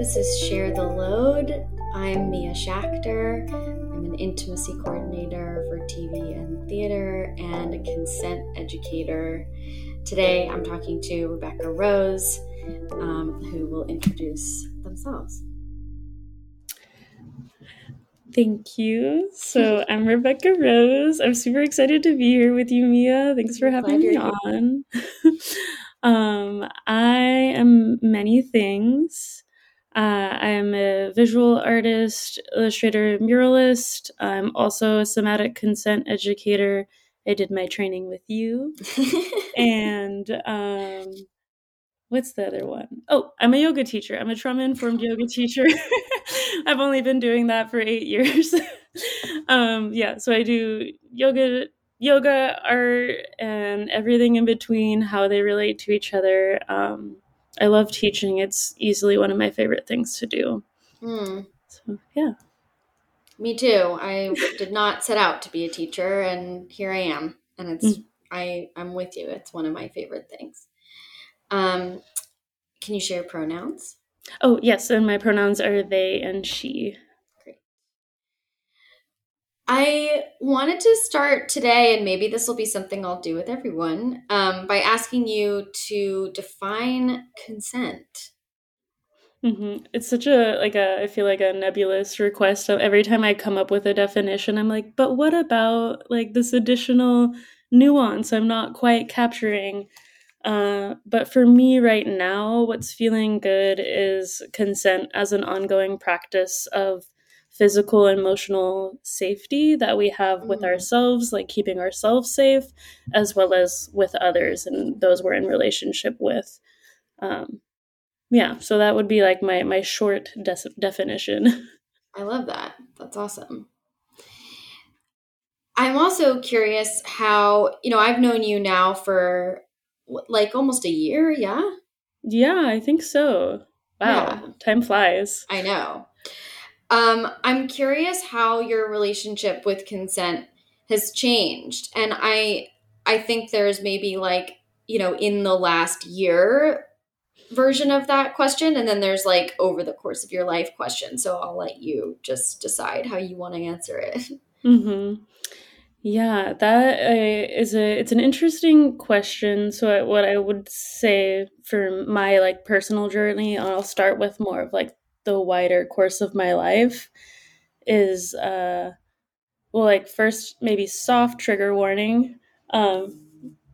This is Share the Load. I'm Mia Schachter. I'm an intimacy coordinator for TV and theater and a consent educator. Today I'm talking to Rebecca Rose, um, who will introduce themselves. Thank you. So I'm Rebecca Rose. I'm super excited to be here with you, Mia. Thanks for having me on. um, I am many things. Uh, I am a visual artist, illustrator, muralist. I'm also a somatic consent educator. I did my training with you. and um, what's the other one? Oh, I'm a yoga teacher. I'm a trauma informed yoga teacher. I've only been doing that for eight years. um, yeah, so I do yoga, yoga, art, and everything in between. How they relate to each other. Um, I love teaching. It's easily one of my favorite things to do. Mm. So, yeah. Me too. I did not set out to be a teacher, and here I am. And it's mm. I I'm with you. It's one of my favorite things. Um, can you share pronouns? Oh yes, and my pronouns are they and she. I wanted to start today, and maybe this will be something I'll do with everyone, um, by asking you to define consent. Mm-hmm. It's such a like a I feel like a nebulous request. Every time I come up with a definition, I'm like, but what about like this additional nuance I'm not quite capturing? Uh, but for me right now, what's feeling good is consent as an ongoing practice of physical and emotional safety that we have with mm. ourselves, like keeping ourselves safe, as well as with others and those we're in relationship with. Um, yeah, so that would be like my my short de- definition. I love that. That's awesome. I'm also curious how, you know, I've known you now for like almost a year, yeah? Yeah, I think so. Wow, yeah. time flies. I know. Um, I'm curious how your relationship with consent has changed. And I I think there's maybe like, you know, in the last year version of that question and then there's like over the course of your life question. So I'll let you just decide how you want to answer it. Mhm. Yeah, that uh, is a it's an interesting question. So what I would say for my like personal journey, I'll start with more of like the wider course of my life is uh well like first maybe soft trigger warning um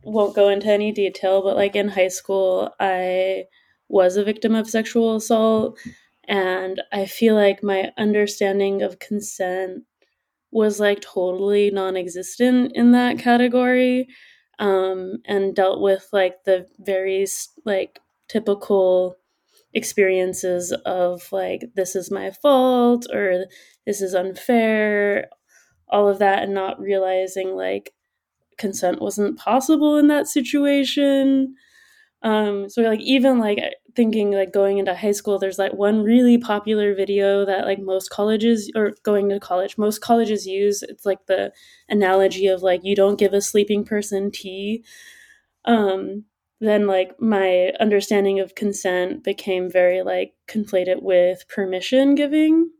won't go into any detail but like in high school i was a victim of sexual assault and i feel like my understanding of consent was like totally non-existent in that category um and dealt with like the very like typical experiences of like this is my fault or this is unfair all of that and not realizing like consent wasn't possible in that situation. Um so like even like thinking like going into high school there's like one really popular video that like most colleges or going to college most colleges use. It's like the analogy of like you don't give a sleeping person tea. Um then like my understanding of consent became very like conflated with permission giving.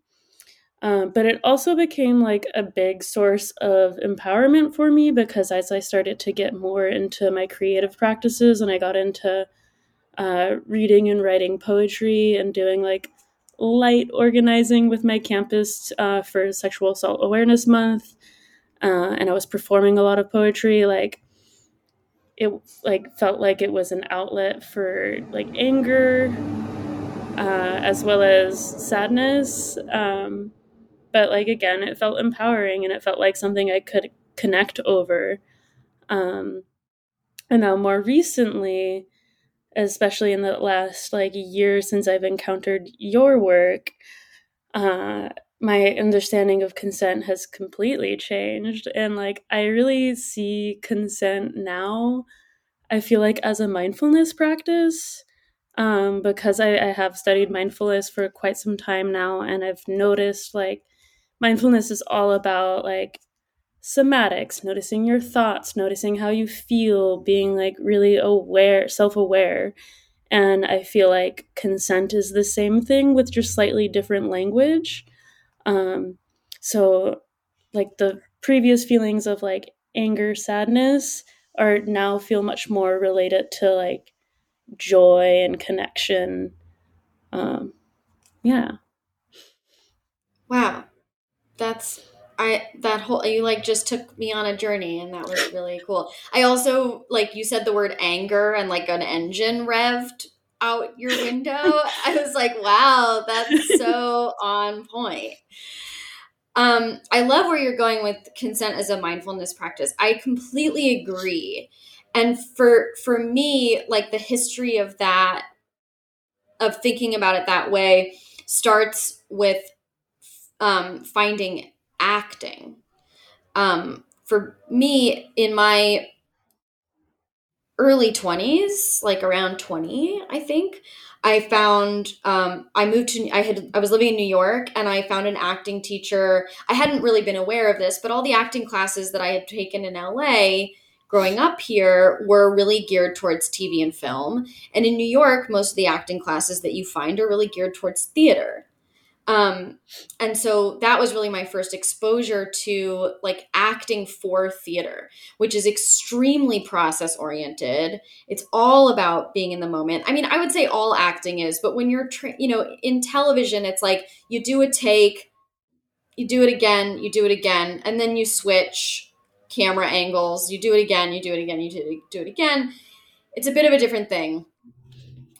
Um, but it also became like a big source of empowerment for me because as i started to get more into my creative practices and i got into uh, reading and writing poetry and doing like light organizing with my campus uh, for sexual assault awareness month uh, and i was performing a lot of poetry like it like felt like it was an outlet for like anger uh, as well as sadness um, but like again it felt empowering and it felt like something i could connect over um, and now more recently especially in the last like year since i've encountered your work uh, my understanding of consent has completely changed and like i really see consent now i feel like as a mindfulness practice um, because I, I have studied mindfulness for quite some time now and i've noticed like mindfulness is all about like somatics noticing your thoughts noticing how you feel being like really aware self-aware And I feel like consent is the same thing with just slightly different language. Um, so, like the previous feelings of like anger, sadness are now feel much more related to like joy and connection. Um, yeah. Wow. That's I that whole you like just took me on a journey and that was really cool. I also like you said the word anger and like an engine revved out your window. I was like, wow, that's so on point. Um, I love where you're going with consent as a mindfulness practice. I completely agree. And for for me, like the history of that of thinking about it that way starts with um, finding acting. Um, for me, in my early 20s, like around 20, I think, I found um, I moved to I had I was living in New York and I found an acting teacher. I hadn't really been aware of this, but all the acting classes that I had taken in LA growing up here were really geared towards TV and film. And in New York, most of the acting classes that you find are really geared towards theater. Um, and so that was really my first exposure to like acting for theater, which is extremely process oriented. It's all about being in the moment. I mean, I would say all acting is, but when you're, tra- you know, in television, it's like you do a take, you do it again, you do it again, and then you switch camera angles, you do it again, you do it again, you do it, do it again. It's a bit of a different thing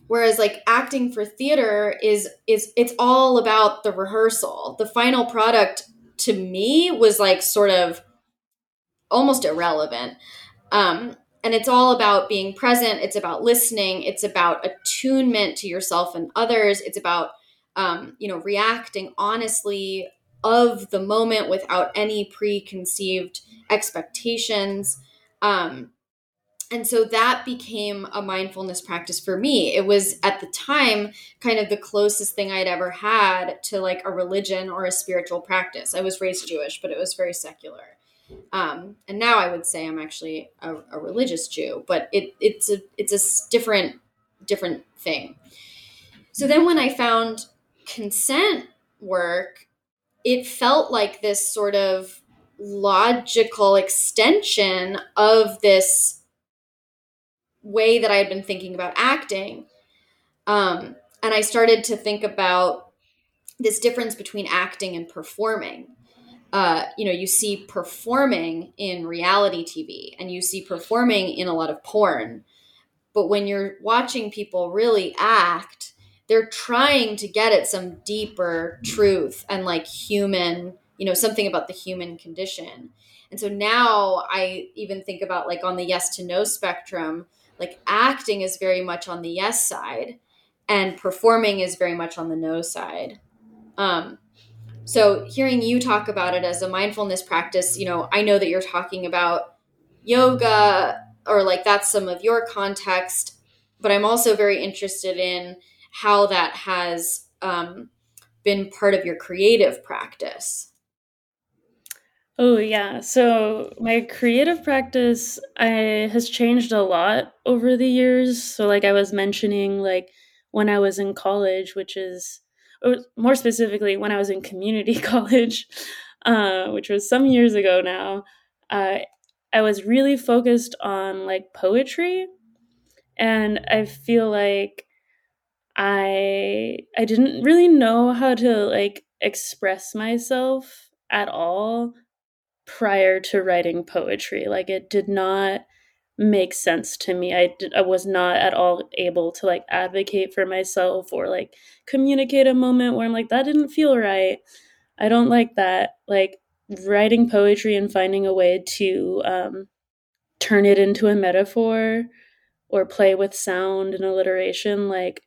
whereas like acting for theater is is it's all about the rehearsal. The final product to me was like sort of almost irrelevant. Um and it's all about being present. It's about listening. It's about attunement to yourself and others. It's about um, you know reacting honestly of the moment without any preconceived expectations. Um, and so that became a mindfulness practice for me. It was at the time kind of the closest thing i'd ever had to like a religion or a spiritual practice. I was raised jewish but it was very secular. Um, and now i would say i'm actually a, a religious jew but it, it's a it's a different different thing. So then when i found consent work it felt like this sort of logical extension of this way that I had been thinking about acting. Um, and I started to think about this difference between acting and performing. Uh, you know, you see performing in reality TV and you see performing in a lot of porn. But when you're watching people really act, they're trying to get at some deeper truth and like human, you know, something about the human condition. And so now I even think about like on the yes to no spectrum, like acting is very much on the yes side and performing is very much on the no side. Um, so hearing you talk about it as a mindfulness practice you know i know that you're talking about yoga or like that's some of your context but i'm also very interested in how that has um, been part of your creative practice Oh yeah. So my creative practice I has changed a lot over the years. So like I was mentioning like when I was in college, which is or more specifically when I was in community college, uh, which was some years ago now, uh, I was really focused on like poetry and I feel like I I didn't really know how to like express myself at all prior to writing poetry. Like it did not make sense to me. I did, I was not at all able to like advocate for myself or like communicate a moment where I'm like that didn't feel right. I don't like that. Like writing poetry and finding a way to um, turn it into a metaphor or play with sound and alliteration like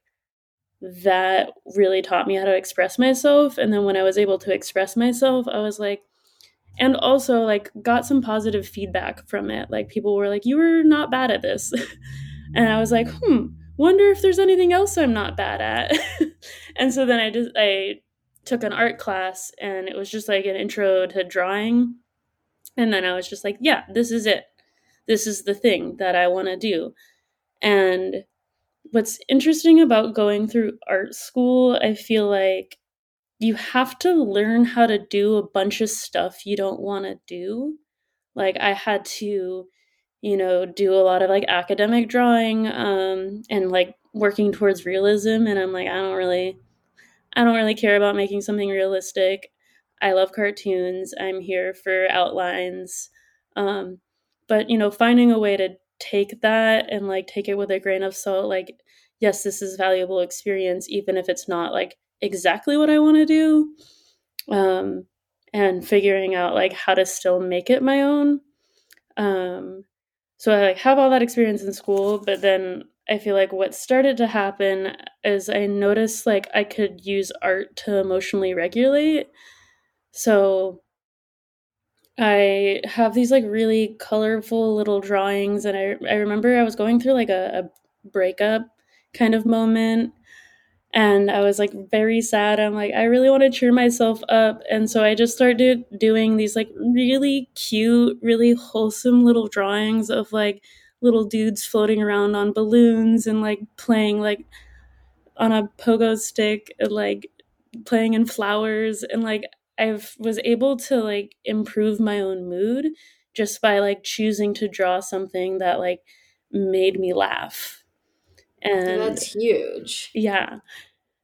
that really taught me how to express myself and then when i was able to express myself i was like and also like got some positive feedback from it. Like people were like you were not bad at this. And i was like hmm wonder if there's anything else i'm not bad at. And so then i just i took an art class and it was just like an intro to drawing. And then i was just like yeah this is it. This is the thing that i want to do. And what's interesting about going through art school, I feel like you have to learn how to do a bunch of stuff you don't want to do. Like I had to, you know, do a lot of like academic drawing um and like working towards realism and I'm like I don't really I don't really care about making something realistic. I love cartoons. I'm here for outlines. Um, but you know, finding a way to take that and like take it with a grain of salt, like, yes, this is valuable experience, even if it's not like exactly what I want to do. Um, and figuring out like how to still make it my own. Um, so I like have all that experience in school, but then I feel like what started to happen is I noticed like I could use art to emotionally regulate. So I have these like really colorful little drawings, and I I remember I was going through like a, a breakup kind of moment, and I was like very sad. I'm like I really want to cheer myself up, and so I just started doing these like really cute, really wholesome little drawings of like little dudes floating around on balloons and like playing like on a pogo stick and like playing in flowers and like I was able to like improve my own mood just by like choosing to draw something that like made me laugh. And that's huge. Yeah.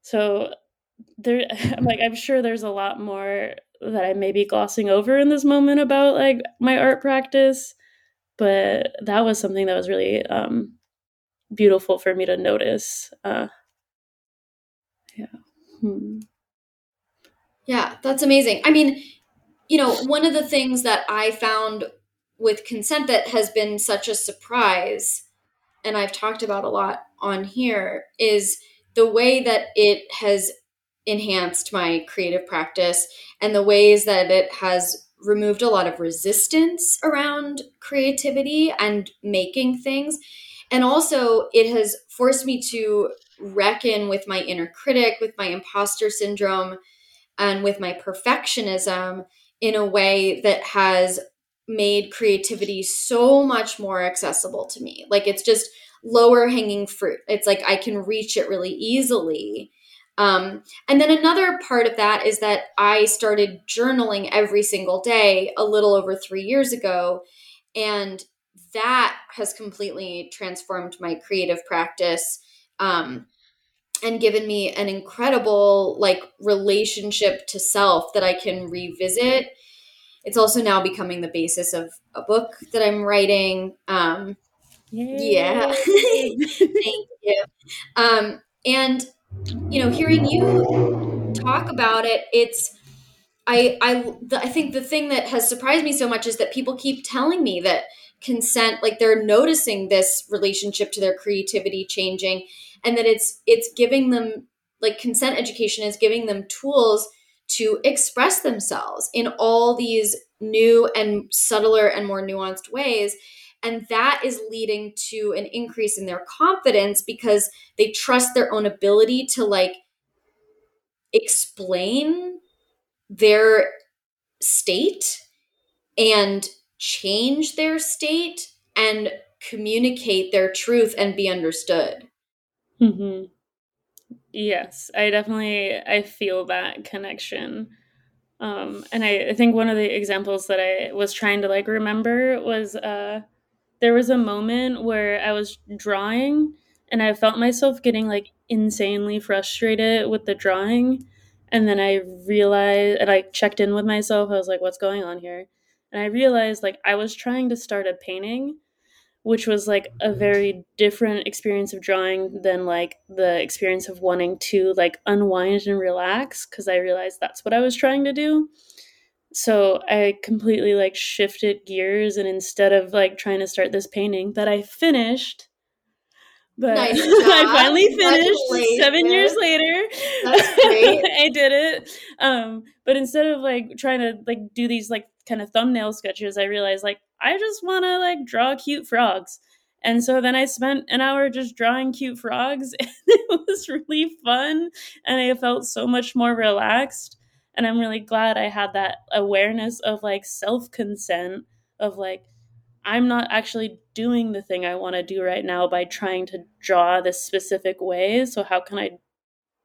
So there I'm like I'm sure there's a lot more that I may be glossing over in this moment about like my art practice, but that was something that was really um beautiful for me to notice. Uh yeah. Hmm. Yeah, that's amazing. I mean, you know, one of the things that I found with consent that has been such a surprise, and I've talked about a lot on here, is the way that it has enhanced my creative practice and the ways that it has removed a lot of resistance around creativity and making things. And also, it has forced me to reckon with my inner critic, with my imposter syndrome, and with my perfectionism in a way that has made creativity so much more accessible to me. Like it's just lower hanging fruit. It's like I can reach it really easily. Um, and then another part of that is that I started journaling every single day a little over three years ago. And that has completely transformed my creative practice. Um, and given me an incredible like relationship to self that I can revisit. It's also now becoming the basis of a book that I'm writing. Um, yeah, thank you. Um, and you know, hearing you talk about it, it's I I the, I think the thing that has surprised me so much is that people keep telling me that consent, like they're noticing this relationship to their creativity changing and that it's it's giving them like consent education is giving them tools to express themselves in all these new and subtler and more nuanced ways and that is leading to an increase in their confidence because they trust their own ability to like explain their state and change their state and communicate their truth and be understood Mm-hmm. Yes, I definitely I feel that connection. Um, and I, I think one of the examples that I was trying to like remember was uh, there was a moment where I was drawing and I felt myself getting like insanely frustrated with the drawing. And then I realized, and I checked in with myself. I was like, what's going on here? And I realized like I was trying to start a painting which was like a very different experience of drawing than like the experience of wanting to like unwind and relax because I realized that's what I was trying to do. So I completely like shifted gears and instead of like trying to start this painting that I finished but nice I finally finished seven years later. That's great. I did it. Um, but instead of like trying to like do these like kind of thumbnail sketches, I realized like I just want to like draw cute frogs. And so then I spent an hour just drawing cute frogs and it was really fun and I felt so much more relaxed and I'm really glad I had that awareness of like self-consent of like I'm not actually doing the thing I want to do right now by trying to draw this specific way. So, how can I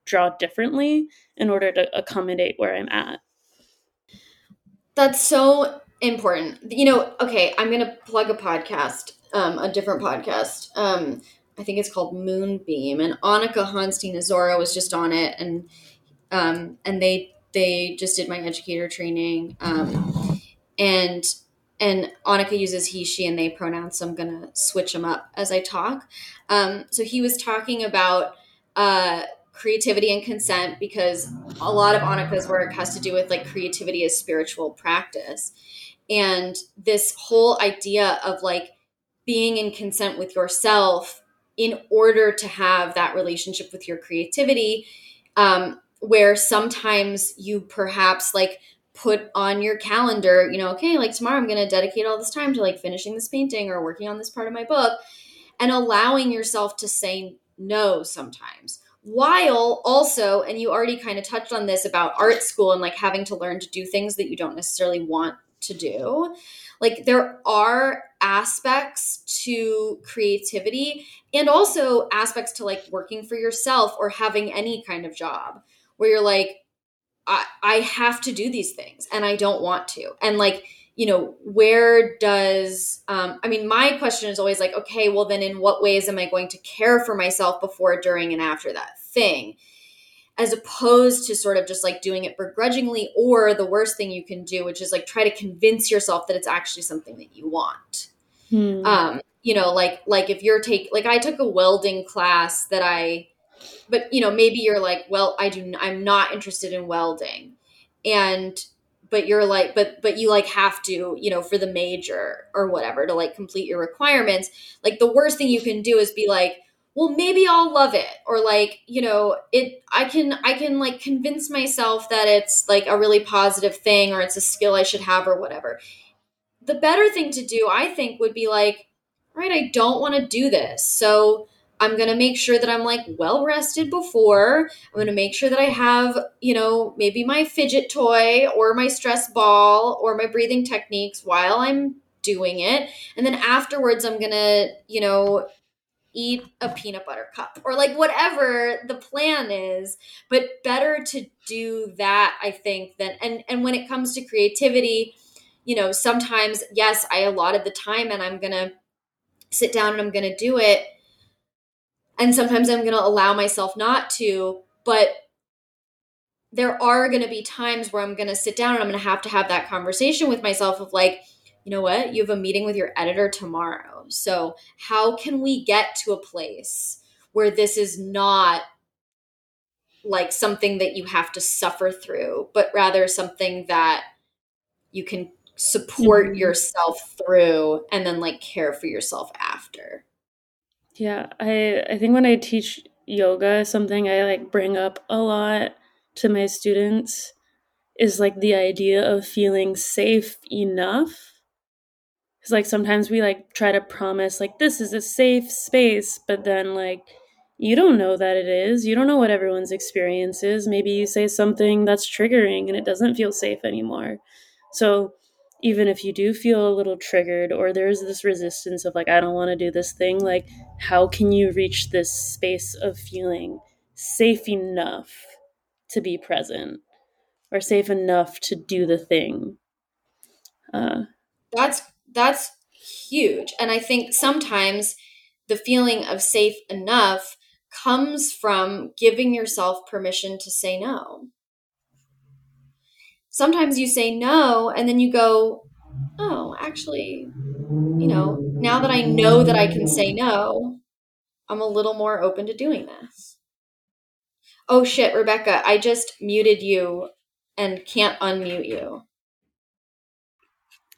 draw differently in order to accommodate where I'm at? That's so important. You know, okay, I'm going to plug a podcast, um, a different podcast. Um, I think it's called Moonbeam, and Annika Honstein Azora was just on it, and um, and they they just did my educator training, um, and and Annika uses he, she, and they pronouns. So I'm gonna switch them up as I talk. Um, so he was talking about uh, creativity and consent because a lot of Annika's work has to do with like creativity as spiritual practice, and this whole idea of like being in consent with yourself in order to have that relationship with your creativity. Um, where sometimes you perhaps like put on your calendar, you know, okay, like tomorrow I'm going to dedicate all this time to like finishing this painting or working on this part of my book and allowing yourself to say no sometimes. While also, and you already kind of touched on this about art school and like having to learn to do things that you don't necessarily want to do. Like there are aspects to creativity and also aspects to like working for yourself or having any kind of job where you're like, I, I have to do these things and I don't want to. And like, you know, where does, um, I mean, my question is always like, okay, well, then in what ways am I going to care for myself before, during, and after that thing? As opposed to sort of just like doing it begrudgingly, or the worst thing you can do, which is like try to convince yourself that it's actually something that you want. Hmm. Um, you know, like like if you're take like I took a welding class that I but you know maybe you're like well i do i'm not interested in welding and but you're like but but you like have to you know for the major or whatever to like complete your requirements like the worst thing you can do is be like well maybe i'll love it or like you know it i can i can like convince myself that it's like a really positive thing or it's a skill i should have or whatever the better thing to do i think would be like right i don't want to do this so I'm going to make sure that I'm like well rested before. I'm going to make sure that I have, you know, maybe my fidget toy or my stress ball or my breathing techniques while I'm doing it. And then afterwards, I'm going to, you know, eat a peanut butter cup or like whatever the plan is but better to do that i think than and and when it comes to creativity you know sometimes yes i allotted the time and i'm gonna sit down and i'm gonna do it and sometimes I'm to allow myself not to, but there are to be times where I'm to sit down and I'm to have to have that conversation with myself of like, you know what? You have a meeting with your editor tomorrow. So, how can we get to a place where this is not like something that you have to suffer through, but rather something that you can support mm-hmm. yourself through and then like care for yourself after? Yeah, I I think when I teach yoga, something I like bring up a lot to my students is like the idea of feeling safe enough. Cuz like sometimes we like try to promise like this is a safe space, but then like you don't know that it is. You don't know what everyone's experience is. Maybe you say something that's triggering and it doesn't feel safe anymore. So even if you do feel a little triggered or there's this resistance of like i don't want to do this thing like how can you reach this space of feeling safe enough to be present or safe enough to do the thing uh, that's that's huge and i think sometimes the feeling of safe enough comes from giving yourself permission to say no sometimes you say no and then you go, oh, actually, you know, now that I know that I can say no, I'm a little more open to doing this. Oh shit, Rebecca, I just muted you and can't unmute you.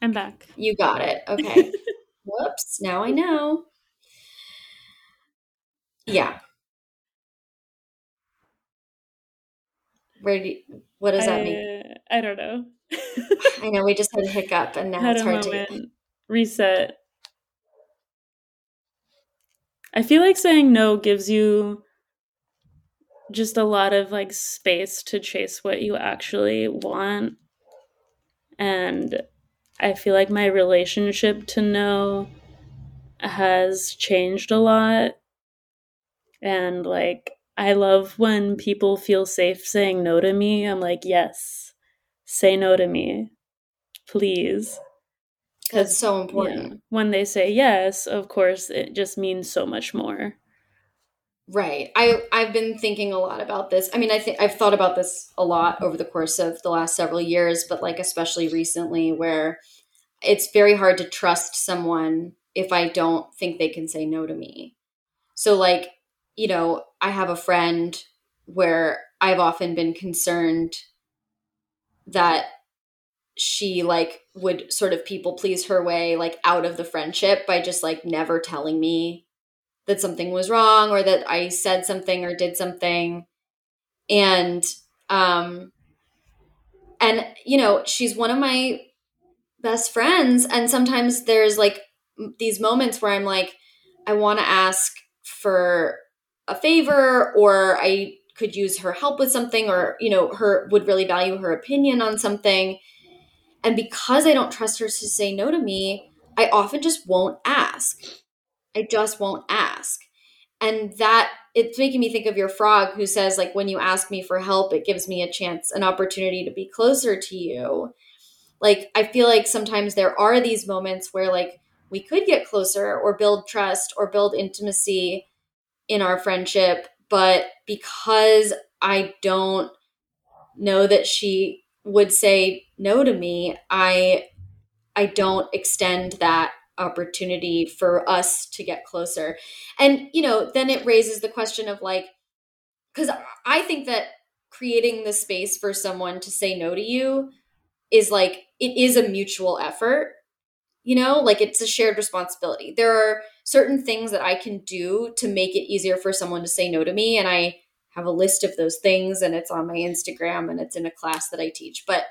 I'm back. You got it. Okay. Whoops, now I know. Yeah. Where do you, what does that mean? I don't know. I know we just had a hiccup and now had it's hard moment. to reset. I feel like saying no gives you just a lot of like space to chase what you actually want. And I feel like my relationship to no has changed a lot. And like, I love when people feel safe saying no to me. I'm like, yes, say no to me, please. That's so important. Yeah, when they say yes, of course, it just means so much more. Right. I I've been thinking a lot about this. I mean, I think I've thought about this a lot over the course of the last several years, but like especially recently where it's very hard to trust someone if I don't think they can say no to me. So like, you know, I have a friend where I've often been concerned that she like would sort of people please her way like out of the friendship by just like never telling me that something was wrong or that I said something or did something. And um and you know, she's one of my best friends. And sometimes there's like these moments where I'm like I want to ask for a favor or I could use her help with something or you know her would really value her opinion on something. And because I don't trust her to say no to me I often just won't ask I just won't ask. And that it's making me think of your frog who says like when you ask me for help it gives me a chance an opportunity to be closer to you. Like I feel like sometimes there are these moments where like we could get closer or build trust or build intimacy in our friendship, but because I don't know that she would say no to me, I I don't extend that opportunity for us to get closer. And, you know, then it raises the question of like, because I think that creating the space for someone to say no to you is like, it is a mutual effort, you know, like it's a shared responsibility. There are certain things that I can do to make it easier for someone to say no to me. And I have a list of those things and it's on my Instagram and it's in a class that I teach. But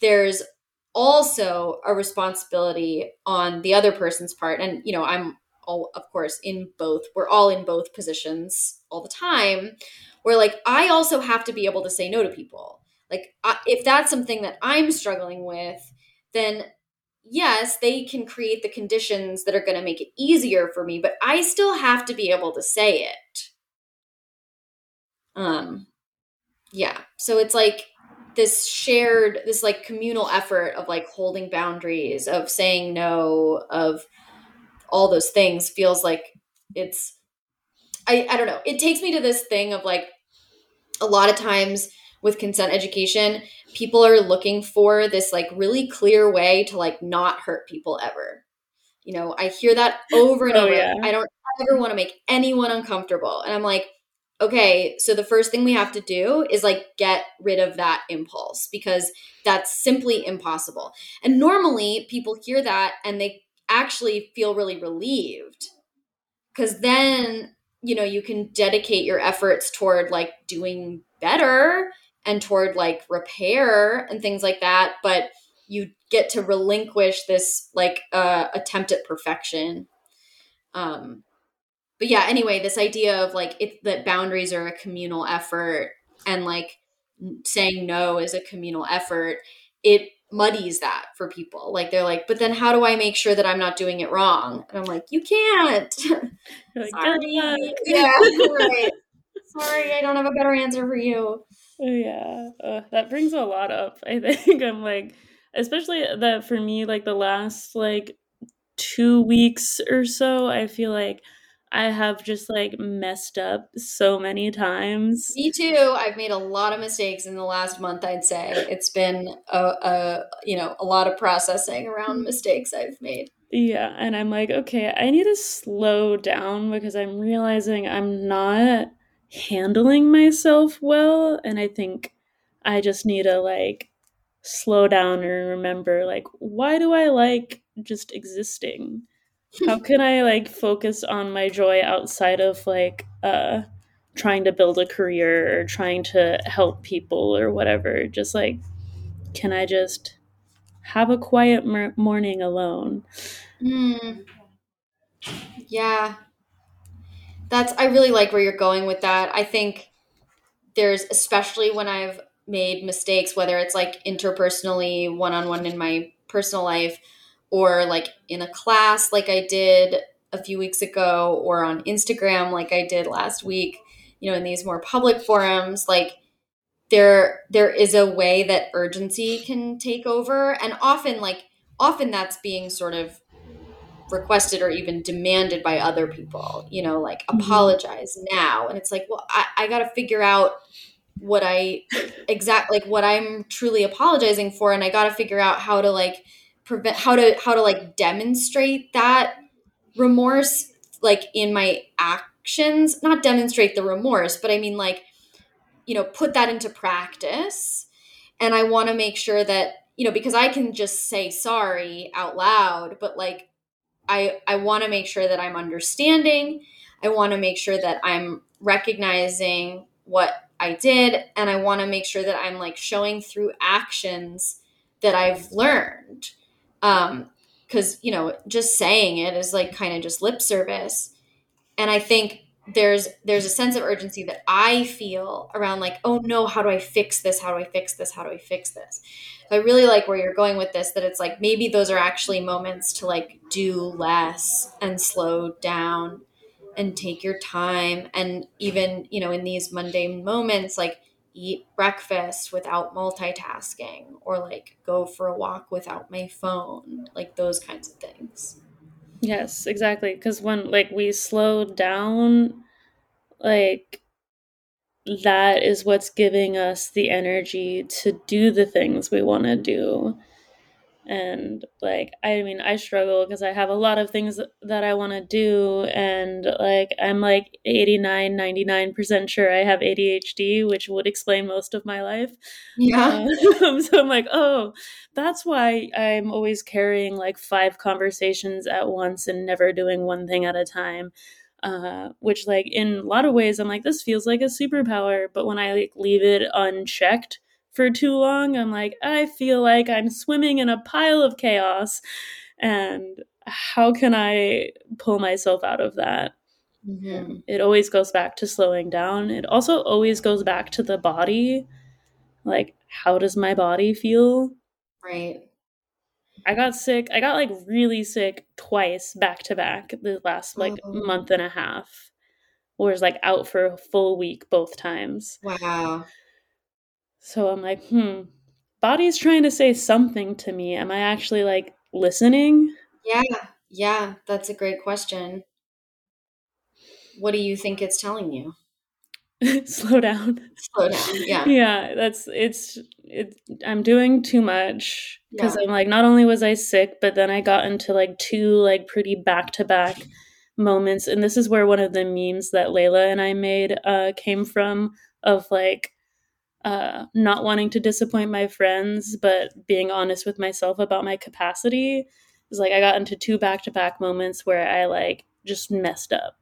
there's also a responsibility on the other person's part. And you know i'm all of course in both we're all in both positions all the time where like i also have to be able to say no to people. Like I, if that's something that i'm struggling with then yes they can create the conditions that are going to make it easier for me but i still have to be able to say it. Um yeah. So it's like this shared this like communal effort of like holding boundaries of saying no of all those things feels like it's i i don't know. It takes me to this thing of like a lot of times with consent education people are looking for this like really clear way to like not hurt people ever. You know i hear that over and oh, over. yeah. i don't ever want to make anyone uncomfortable. And i'm like okay, so the first thing we have to do is like get rid of that impulse because that's simply impossible. And normally people hear that and they actually feel really relieved because then, you know, you can dedicate your efforts toward like doing better and toward like repair and things like that. But you get to relinquish this like uh, attempt at perfection. Um, but yeah, anyway, this idea of like it that boundaries are a communal effort and like saying no is a communal effort, it muddies that for people. Like they're like, but then how do I make sure that I'm not doing it wrong? And I'm like, you can't. Like, Sorry. yeah, right. Sorry, I don't have a better answer for you. Yeah, uh, that brings a lot up. I think I'm like, especially that for me, like the last like two weeks or so, I feel like I have just like messed up so many times. Me too. I've made a lot of mistakes in the last month, I'd say. It's been a, a you know, a lot of processing around mm. mistakes I've made. Yeah, and I'm like, okay, I need to slow down because I'm realizing I'm not handling myself well and I think I just need to like slow down and remember like why do I like just existing? How can I like focus on my joy outside of like uh trying to build a career or trying to help people or whatever? Just like can I just have a quiet mer- morning alone? Mm. Yeah. That's I really like where you're going with that. I think there's especially when I've made mistakes whether it's like interpersonally one-on-one in my personal life or like in a class like I did a few weeks ago or on Instagram like I did last week, you know, in these more public forums, like there there is a way that urgency can take over and often like often that's being sort of requested or even demanded by other people you know like mm-hmm. apologize now and it's like well i, I got to figure out what i exact like what i'm truly apologizing for and i got to figure out how to like prevent how to how to like demonstrate that remorse like in my actions. Not demonstrate the remorse but i mean like you know put that into practice. And i want to make sure that you know because i can just say sorry out loud but like i i want to make sure that i'm understanding. I want to make sure that i'm recognizing what i did and i want to make sure that i'm like showing through actions that i've learned um because you know just saying it is like kind of just lip service and i think there's there's a sense of urgency that I feel around like, oh no, how do I fix this? How do I fix this? How do I fix this? So I really like where you're going with this, that it's like maybe those are actually moments to like do less and slow down and take your time. And even, you know, in these mundane moments, like eat breakfast without multitasking or like go for a walk without my phone, like those kinds of things. Yes, exactly. Because when like we slow down, like that is what's giving us the energy to do the things we want to do and like i mean i struggle because i have a lot of things that i want to do and like i'm like 89 99% sure i have adhd which would explain most of my life. Yeah. Um, so i'm like oh that's why i'm always carrying like five conversations at once and never doing one thing at a time. Uh, which like in a lot of ways i'm like this feels like a superpower but when i like leave it unchecked for too long, I'm like, I feel like I'm swimming in a pile of chaos. And how can I pull myself out of that? Mm-hmm. It always goes back to slowing down. It also always goes back to the body. Like, how does my body feel? Right. I got sick. I got like really sick twice back to back the last like oh. month and a half. Was like out for a full week both times. Wow. So I'm like, hmm, body's trying to say something to me. Am I actually like listening? Yeah, yeah, that's a great question. What do you think it's telling you? Slow down. Slow down. Yeah. Yeah, that's it's it I'm doing too much because yeah. I'm like not only was I sick, but then I got into like two like pretty back-to-back moments and this is where one of the memes that Layla and I made uh came from of like uh, not wanting to disappoint my friends, but being honest with myself about my capacity. Is like I got into two back to back moments where I like just messed up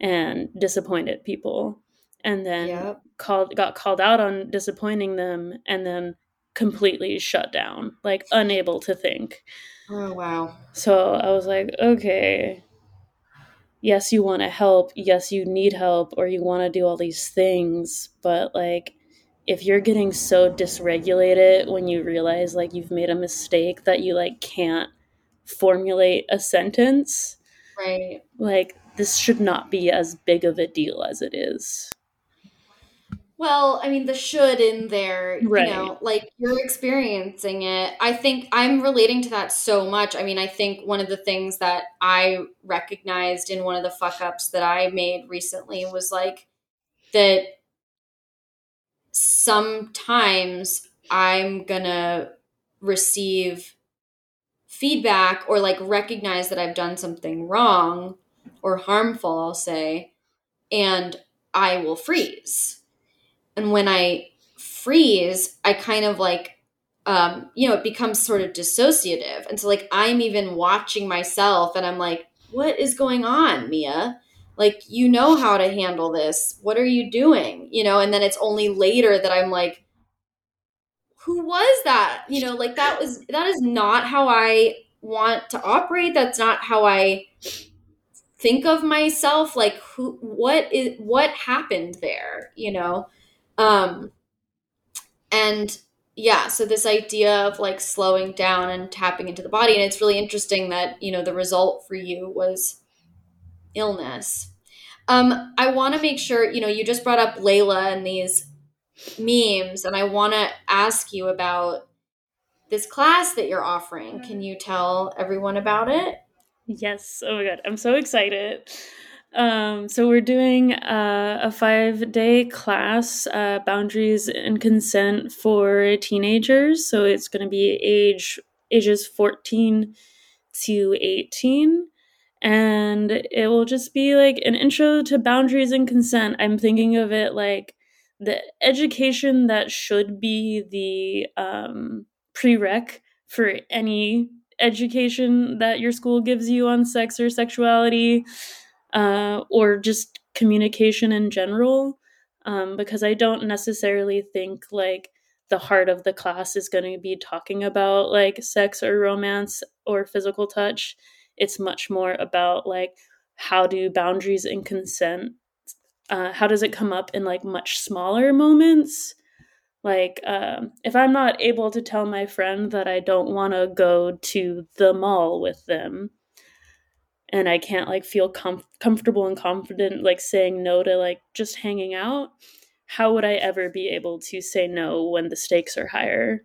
and disappointed people, and then yep. called got called out on disappointing them, and then completely shut down, like unable to think. Oh wow! So I was like, okay, yes, you want to help, yes, you need help, or you want to do all these things, but like if you're getting so dysregulated when you realize like you've made a mistake that you like can't formulate a sentence right. like this should not be as big of a deal as it is. Well i mean the should in there right. you know like you're experiencing it. I think i'm relating to that so much. I mean i think one of the things that i recognized in one of the fuck ups that i made recently was like that sometimes I'm gonna receive feedback or like recognize that I've done something wrong or harmful, I'll say, and I will freeze. And when I freeze, I kind of like, um, you know, it becomes sort of dissociative. And so, like, I'm even watching myself and I'm like, what is going on, Mia? Like you know how to handle this. What are you doing? You know and then it's only later that i'm like who was that? You know like that was that is not how i want to operate. That's not how i think of myself. Like who what is what happened there you know? Um and yeah, so this idea of like slowing down and tapping into the body. And it's really interesting that, you know, the result for you was illness. Um, I want to make sure, you know, you just brought up Layla and these memes, and I want to ask you about this class that you're offering. Can you tell everyone about it? Yes. Oh my God. I'm so excited. Um, so we're doing uh, a five day class, uh, boundaries and consent for teenagers. So it's going to be age ages 14 to 18 and it will just be like an intro to boundaries and consent. I'm thinking of it like the education that should be the um, prereq for any education that your school gives you on sex or sexuality uh, or just communication in general um, because i don't necessarily think like the heart of the class is going to be talking about like sex or romance or physical touch it's much more about like how do boundaries and consent uh, how does it come up in like much smaller moments like um, if i'm not able to tell my friend that i don't want to go to the mall with them and i can't like feel com- comfortable and confident like saying no to like just hanging out how would i ever be able to say no when the stakes are higher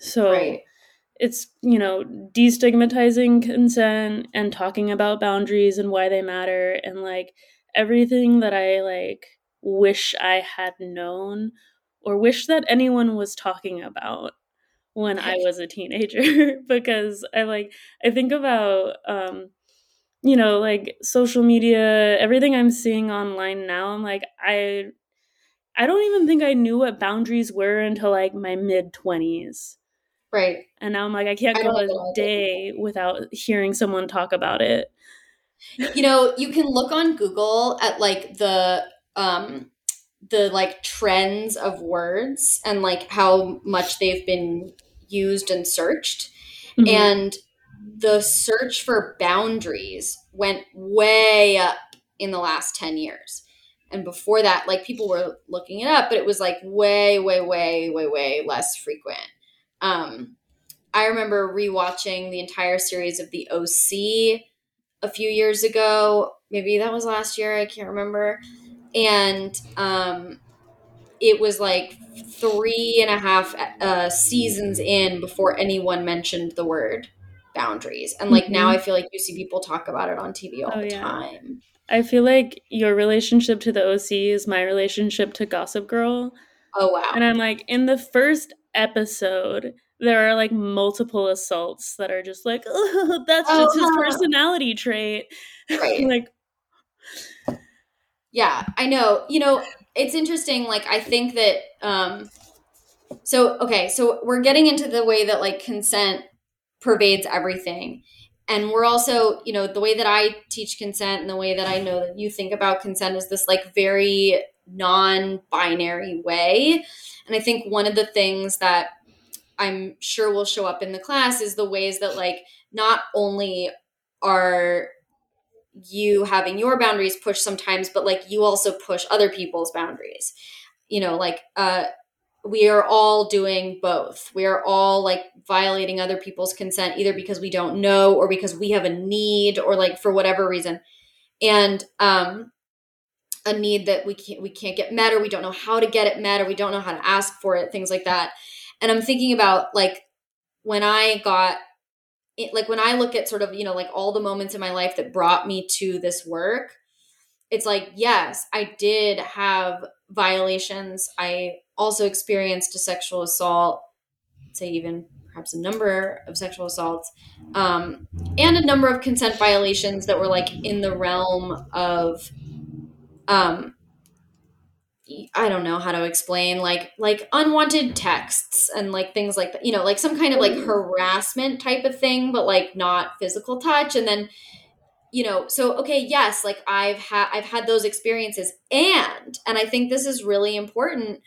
so right. It's you know destigmatizing consent and talking about boundaries and why they matter and like everything that i like wish i had known or wish that anyone was talking about when I was a teenager because I like I think about um you know like social media everything I'm seeing online now I'm like I I don't even think I knew what boundaries were until like my mid 20s. Right. And now I'm like I can't I go a day without hearing someone talk about it. You know, you can look on Google at like the um the like trends of words and like how much they've been used and searched. Mm-hmm. And the search for boundaries went way up in the last 10 years. And before that, like people were looking it up, but it was like way, way, way, way, way less frequent. Um, I remember rewatching the entire series of The OC a few years ago. Maybe that was last year. I can't remember. And um, it was like three and a half uh, seasons in before anyone mentioned the word boundaries. And like mm-hmm. now I feel like you see people talk about it on TV all oh, the yeah. time. I feel like your relationship to the OC is my relationship to Gossip Girl. Oh wow. And I'm like in the first episode there are like multiple assaults that are just like oh, that's oh, just his personality trait. Right. like yeah, I know. You know, it's interesting. Like, I think that, um, so, okay, so we're getting into the way that like consent pervades everything. And we're also, you know, the way that I teach consent and the way that I know that you think about consent is this like very non binary way. And I think one of the things that I'm sure will show up in the class is the ways that like not only are you having your boundaries pushed sometimes, but like you also push other people's boundaries. You know, like uh we are all doing both. We are all like violating other people's consent either because we don't know or because we have a need or like for whatever reason. And um a need that we can't we can't get met or we don't know how to get it met or we don't know how to ask for it, things like that. And I'm thinking about like when I got it, like when I look at sort of, you know, like all the moments in my life that brought me to this work, it's like, yes, I did have violations. I also experienced a sexual assault, say even perhaps a number of sexual assaults, um, and a number of consent violations that were like in the realm of um, I don't know how to explain like like unwanted texts and like things like that, you know, like some kind of like mm. harassment type of thing, but like not physical touch. And then, you know, so okay, yes, like I've had I've had those experiences, and and I think this is really important.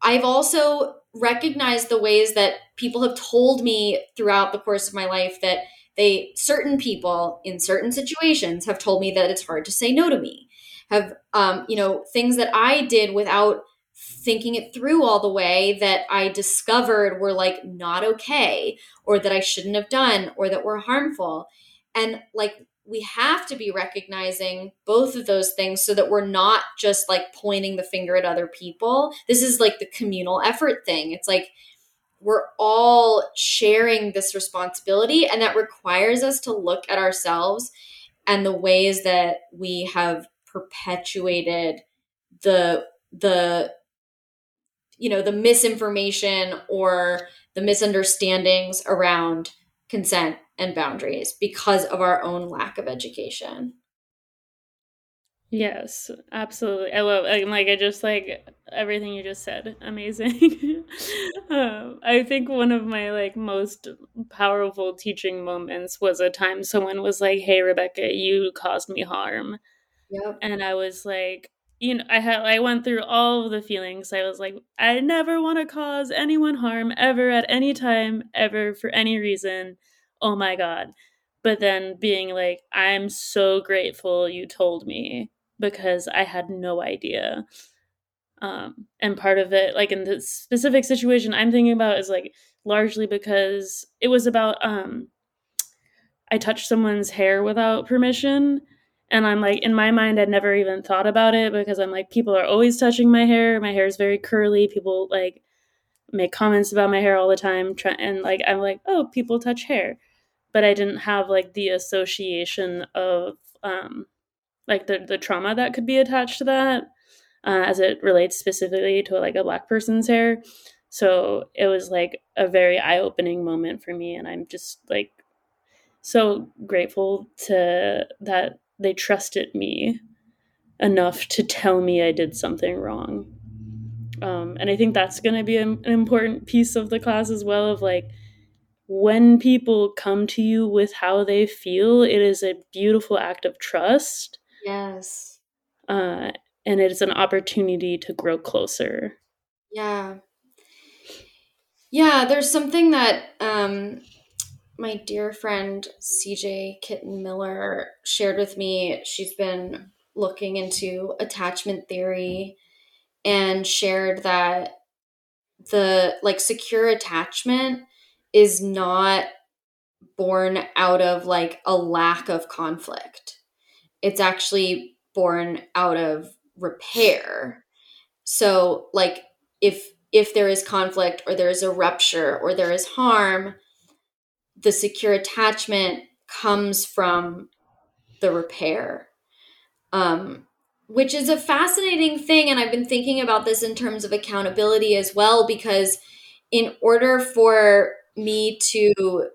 I've also recognized the ways that people have told me throughout the course of my life that they certain people in certain situations have told me that it's hard to say no to me have um, you know things that i did without thinking it through all the way that I discovered were like not okay or that I shouldn't have done or that were harmful. And like we have to be recognizing both of those things so that we're not just like pointing the finger at other people. This is like the communal effort thing. It's like we're all sharing this responsibility, and that requires us to look at ourselves and the ways that we have perpetuated the the you know the misinformation or the misunderstandings around consent and boundaries because of our own lack of education. Yes, absolutely. I love like I just like everything you just said. Amazing. um, I think one of my like most powerful teaching moments was a time someone was like, "Hey, Rebekah, you caused me harm," Yep. and I was like, you know, I had I went through all of the feelings. I was like, I never want to cause anyone harm ever at any time ever for any reason. Oh my god. But then being like, I'm so grateful you told me because I had no idea. Um, and part of it, like in this specific situation I'm thinking about, is like largely because it was about um, I touched someone's hair without permission. And I'm like, in my mind, I'd never even thought about it because I'm like, people are always touching my hair. My hair is very curly. People like make comments about my hair all the time. And like, I'm like, oh, people touch hair. But I didn't have like the association of um, like the, the trauma that could be attached to that uh, as it relates specifically to like a black person's hair so it was like a very eye-opening moment for me and i'm just like so grateful to that they trusted me enough to tell me i did something wrong um, and i think that's going to be an, an important piece of the class as well of like when people come to you with how they feel it is a beautiful act of trust Yes. Uh, and it is an opportunity to grow closer. Yeah. Yeah, there's something that um, my dear friend CJ Kitten Miller shared with me. She's been looking into attachment theory and shared that the like secure attachment is not born out of like a lack of conflict it's actually born out of repair. So like if if there is conflict or there is a rupture or there is harm, the secure attachment comes from the repair. Um, which is a fascinating thing. And I've been thinking about this in terms of accountability as well, because in order for me to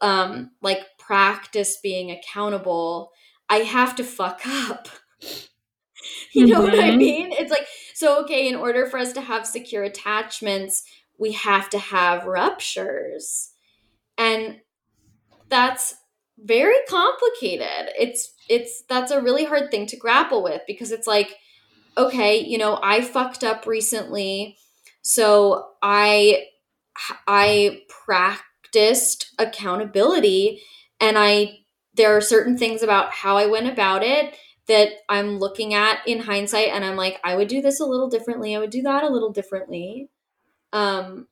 um, like practice being accountable, I have to fuck up. you know mm-hmm. what I mm-hmm. mean? It's like, so, okay, in order for us to have secure attachments, we have to have ruptures. And that's very complicated. It's, it's, that's a really hard thing to grapple with because it's like, okay, you know, I fucked up recently. So I, I practiced accountability and I there are certain things about how I went about it that I'm looking at in hindsight and I'm like, I would do this a little differently. I would do that a little differently. Um,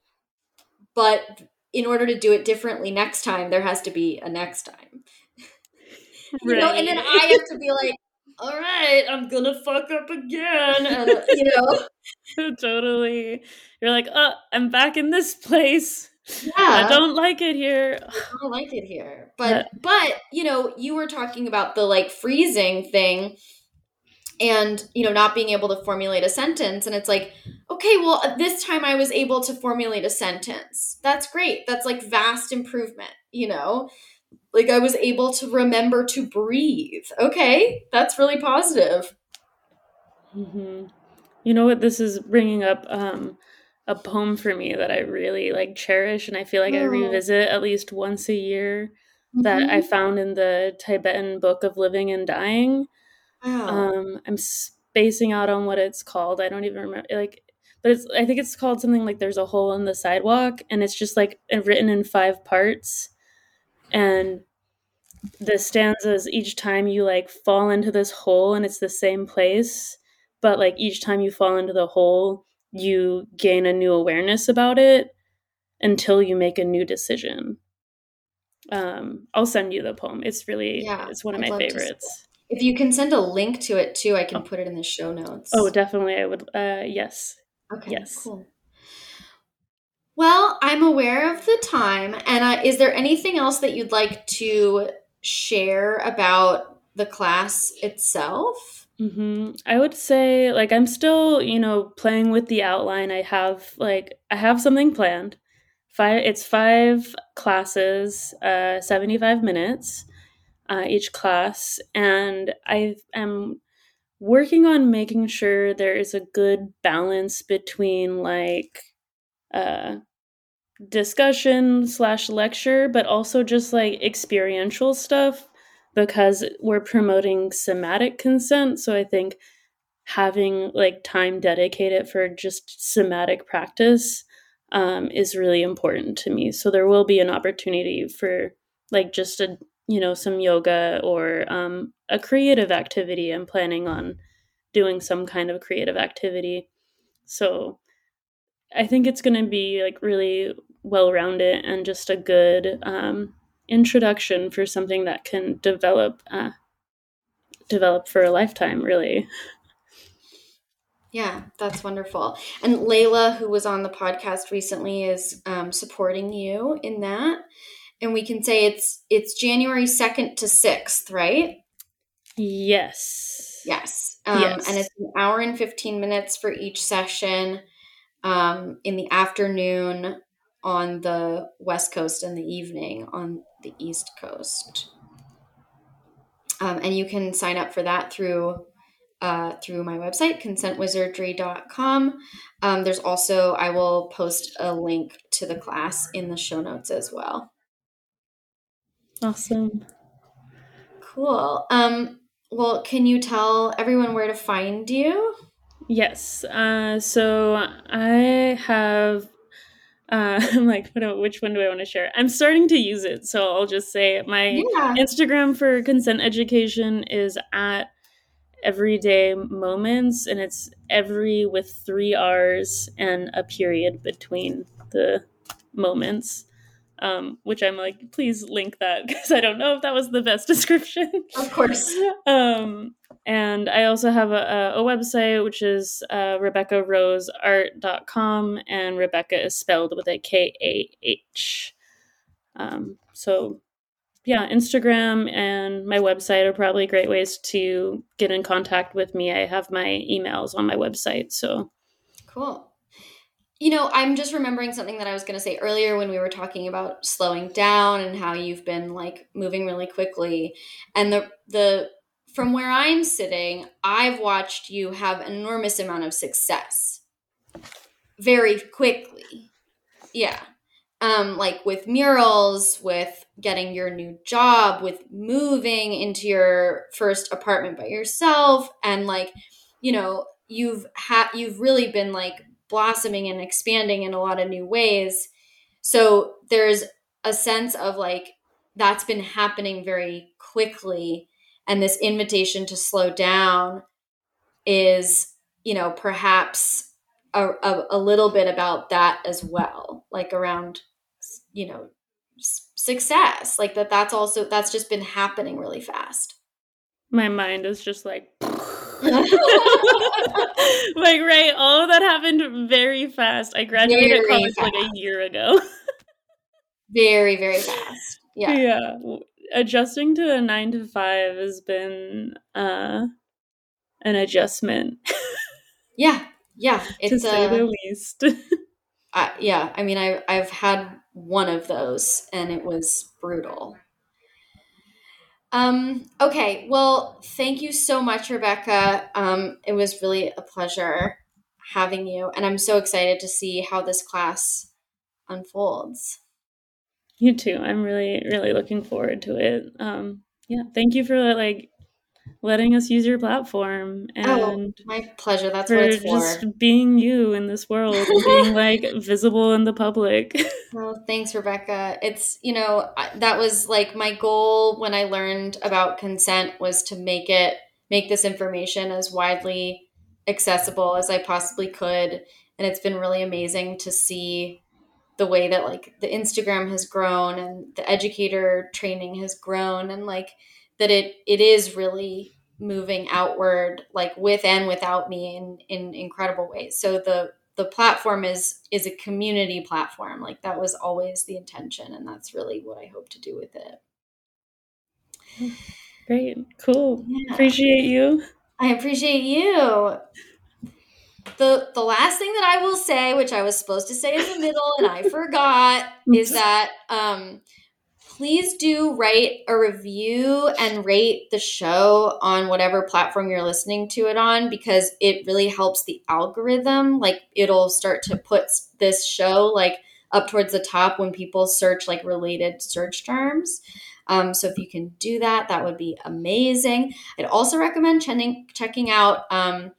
but in order to do it differently next time, there has to be a next time. you right. know, and then I have to be like, all right, I'm gonna fuck up again, and uh, you know, totally. You're like, oh, I'm back in this place. Yeah. I don't like it here. I don't like it here. But but you know, you were talking about the like freezing thing and you know not being able to formulate a sentence and it's like okay well uh, this time i was able to formulate a sentence that's great that's like vast improvement you know like i was able to remember to breathe okay that's really positive mm-hmm. you know what this is bringing up um a poem for me that I really like cherish and I feel like oh. I revisit at least once a year mm-hmm. that I mm-hmm. found in the Tibetan book of living and dying. Wow. Um, I'm spacing out on what it's called. I don't even remember like but it's I think it's called something like there's a hole in the sidewalk and it's just like written in five parts and the stanzas each time you like fall into this hole and it's the same place but like each time you fall into the hole you gain a new awareness about it until you make a new decision. Um, I'll send you the poem. It's really yeah, it's one of I'd my favorites. If you can send a link to it too, I can oh. put it in the show notes. Oh, definitely. I would. Uh, yes. Okay. Yes. Cool. Well, I'm aware of the time, and uh, is there anything else that you'd like to share about the class itself? Mm-hmm. I would say, like, I'm still, you know, playing with the outline. I have, like, I have something planned. Five. It's five classes, uh, 75 minutes uh, each class, and I am working on making sure there is a good balance between like uh discussion slash lecture but also just like experiential stuff because we're promoting somatic consent. So i think having like time dedicated for just somatic practice um, is really important to me. So there will be an opportunity for like just a you know some yoga or um, a creative activity i'm planning on doing some kind of creative activity. So i think it's going to be like really well rounded and just a good um, introduction for something that can develop uh, develop for a lifetime really. Yeah that's wonderful. And layla who was on the podcast recently is um, supporting you in that and we can say it's it's January 2nd to 6th, right? Yes. Yes. Um, yes. And it's an hour and 15 minutes for each session um, in the afternoon on the West Coast and the evening on the East Coast. Um, and you can sign up for that through uh, through my website, consentwizardry.com. Um, there's also, I will post a link to the class in the show notes as well. Awesome. Cool. Um, well, can you tell everyone where to find you? Yes. Uh, so I have. Uh, I'm like, which one do I want to share? I'm starting to use it, so I'll just say my yeah. Instagram for consent education is at everyday moments, and it's every with three R's and a period between the moments um, which I'm like, please link that because I don't know if that was the best description. Of course. um, and I also have a, a website, which is uh, RebekahRoseArt.com, and Rebekah is spelled with a K A H. Um, so, yeah, Instagram and my website are probably great ways to get in contact with me. I have my emails on my website. So, cool. You know, I'm just remembering something that I was going to say earlier when we were talking about slowing down and how you've been like moving really quickly. And the the from where I'm sitting, I've watched you have enormous amount of success very quickly. Yeah. Um like with murals, with getting your new job, with moving into your first apartment by yourself and like, you know, you've had you've really been like blossoming and expanding in a lot of new ways. So there's a sense of like that's been happening very quickly and this invitation to slow down is you know perhaps a, a, a, little bit about that as well like around you know success like that that's also that's just been happening really fast my mind is just like like right all of that happened very fast. I graduated very college fast. like a year ago. Very very fast. Yeah. Yeah. Adjusting to a nine to five has been uh an adjustment. Yeah. Yeah. It's to say uh, the least. Uh, yeah. I mean i i've had one of those and it was brutal um, okay, well, thank you so much, Rebekah. Um, it was really a pleasure having you, and I'm so excited to see how this class unfolds. You too. I'm really, really looking forward to it. Um, yeah, thank you for like letting us use your platform oh, and oh, my pleasure. That's for what it's for. just being you in this world and being like visible in the public. Well thanks rebekah. It's you know that was like my goal when i learned about consent was to make it make this information as widely accessible as i possibly could. And it's been really amazing to see the way that like the Instagram has grown and the educator training has grown. And like that it it is really moving outward like with and without me in in incredible ways. So the the platform is is a community platform. Like that was always the intention and that's really what I hope to do with it. Great. Cool. Yeah. Appreciate you. I appreciate you the the last thing that I will say, which I was supposed to say in the middle and I forgot, is that um, please do write a review and rate the show on whatever platform you're listening to it on because it really helps the algorithm. Like it'll start to put this show like up towards the top when people search like related search terms. Um, so if you can do that, that would be amazing. I'd also recommend checking checking out. Um,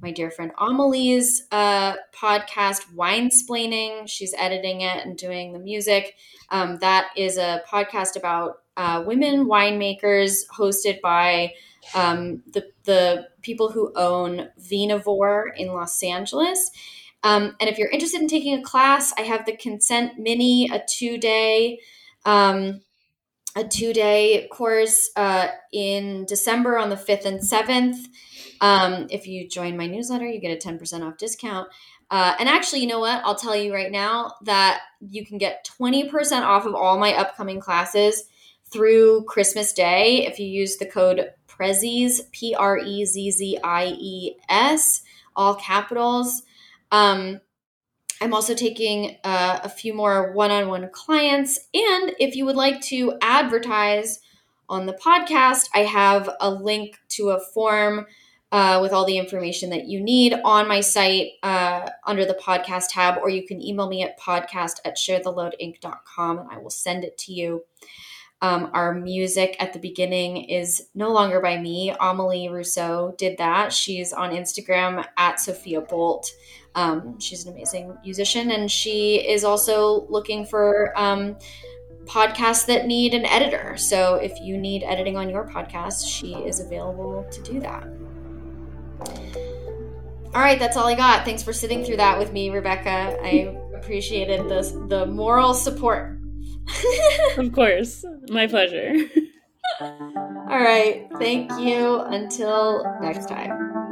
my dear friend Amelie's uh, podcast, Wine Splaining. She's editing it and doing the music. Um, that is a podcast about uh, women winemakers hosted by um, the, the people who own Vinovore in Los Angeles. Um, and if you're interested in taking a class, I have the Consent Mini, a two day. Um, a two day course uh, in December on the 5th and 7th. Um, if you join my newsletter, you get a 10% off discount. Uh, and actually, you know what? I'll tell you right now that you can get 20% off of all my upcoming classes through Christmas Day if you use the code PREZZIES, P R E Z Z I E S, all capitals. Um, I'm also taking uh, a few more one on one clients. And if you would like to advertise on the podcast, I have a link to a form uh, with all the information that you need on my site uh, under the podcast tab, or you can email me at podcast at sharetheloadinc.com and I will send it to you. Um, our music at the beginning is no longer by me. Amelie Rousseau did that. She's on Instagram at Sophia Bolt. Um, she's an amazing musician, and she is also looking for um, podcasts that need an editor. So if you need editing on your podcast, she is available to do that. All right, that's all I got. Thanks for sitting through that with me, Rebekah. I appreciated the the moral support. of course, my pleasure. all right, thank you. Until next time.